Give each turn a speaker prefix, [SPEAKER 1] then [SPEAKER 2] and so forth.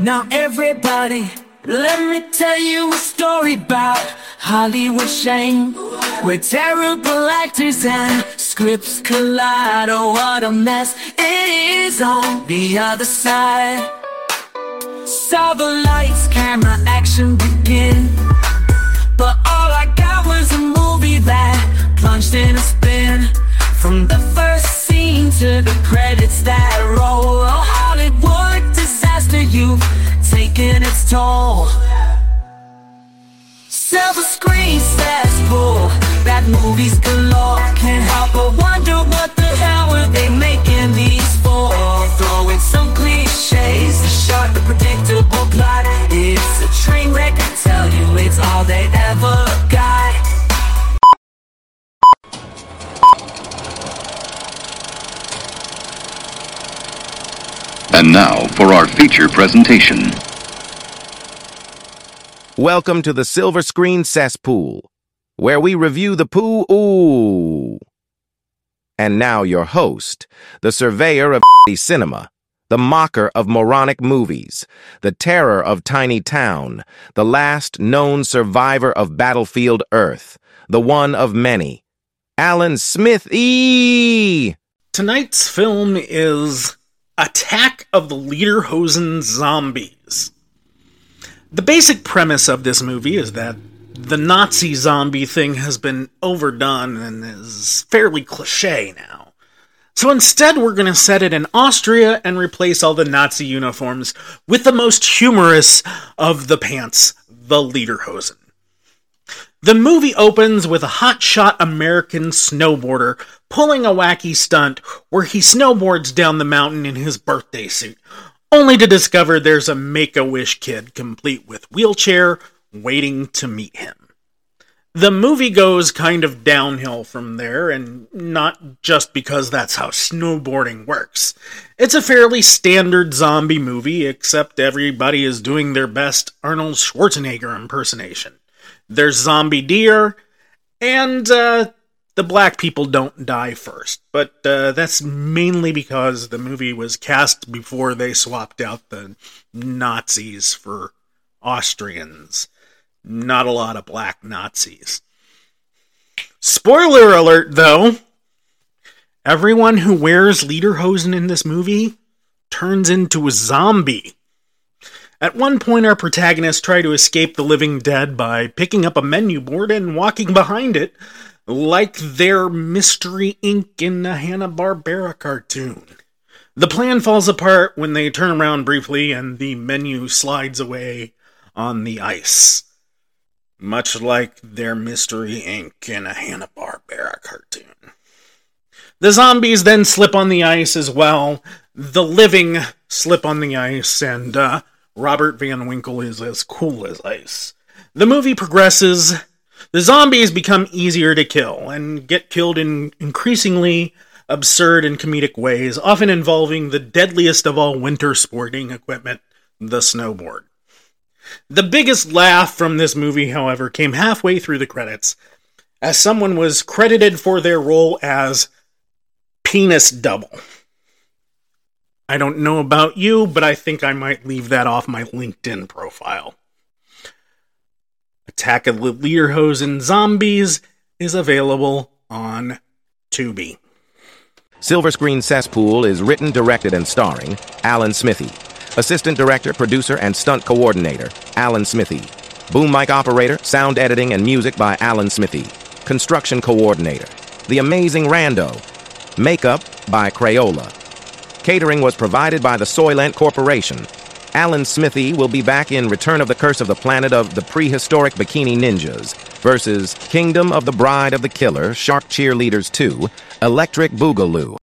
[SPEAKER 1] Now everybody, let me tell you a story about Hollywood shame Where terrible actors and scripts collide. Oh what a mess it is on the other side. Saw the lights, camera, action begin. But all I got was a movie that plunged in a spin. From the first scene to the taken its toll. Screen cesspool Bad movies galore. Can't help but wonder what the hell were they making these for? Throw in some cliches predictable plot. It's a train wreck, I tell you It's all they ever
[SPEAKER 2] And now for our feature presentation.
[SPEAKER 3] Welcome to the Silver Screen Cesspool, where we review the poo ooh. And now your host, the surveyor of cinema, the mocker of moronic movies, the terror of tiny town, the last known survivor of battlefield Earth, the one of many, Alan Smith E.
[SPEAKER 4] Tonight's film is Attack of the Lederhosen Zombies. The basic premise of this movie is that the Nazi zombie thing has been overdone and is fairly cliche now. So instead, we're going to set it in Austria and replace all the Nazi uniforms with the most humorous of the pants, the Lederhosen. The movie opens with a hotshot American snowboarder pulling a wacky stunt where he snowboards down the mountain in his birthday suit, only to discover there's a make a wish kid complete with wheelchair waiting to meet him. The movie goes kind of downhill from there, and not just because that's how snowboarding works. It's a fairly standard zombie movie, except everybody is doing their best Arnold Schwarzenegger impersonation. There's zombie deer, and uh, the black people don't die first. But uh, that's mainly because the movie was cast before they swapped out the Nazis for Austrians. Not a lot of black Nazis. Spoiler alert, though. Everyone who wears Lederhosen in this movie turns into a zombie. At one point, our protagonists try to escape the living dead by picking up a menu board and walking behind it, like they're Mystery Inc. in a Hanna-Barbera cartoon. The plan falls apart when they turn around briefly and the menu slides away on the ice. Much like their Mystery Inc. in a Hanna-Barbera cartoon. The zombies then slip on the ice as well. The living slip on the ice, and uh, Robert Van Winkle is as cool as ice. The movie progresses. The zombies become easier to kill and get killed in increasingly absurd and comedic ways, often involving the deadliest of all winter sporting equipment, the snowboard. The biggest laugh from this movie, however, came halfway through the credits, as someone was credited for their role as Penis Double. I don't know about you, but I think I might leave that off my LinkedIn profile. Attack of the Lederhosen Zombies is available on Tubi.
[SPEAKER 3] Silver Screen Cesspool is written, directed, and starring Allen Smithee. Assistant director, producer, and stunt coordinator, Allen Smithee. Boom mic operator, sound editing, and music by Allen Smithee. Construction coordinator, The Amazing Rando. Makeup by Crayola. Catering was provided by the Soylent Corporation. Allen Smithee will be back in Return of the Curse of the Planet of the Prehistoric Bikini Ninjas versus Kingdom of the Bride of the Killer, Shark Cheerleaders 2, Electric Boogaloo.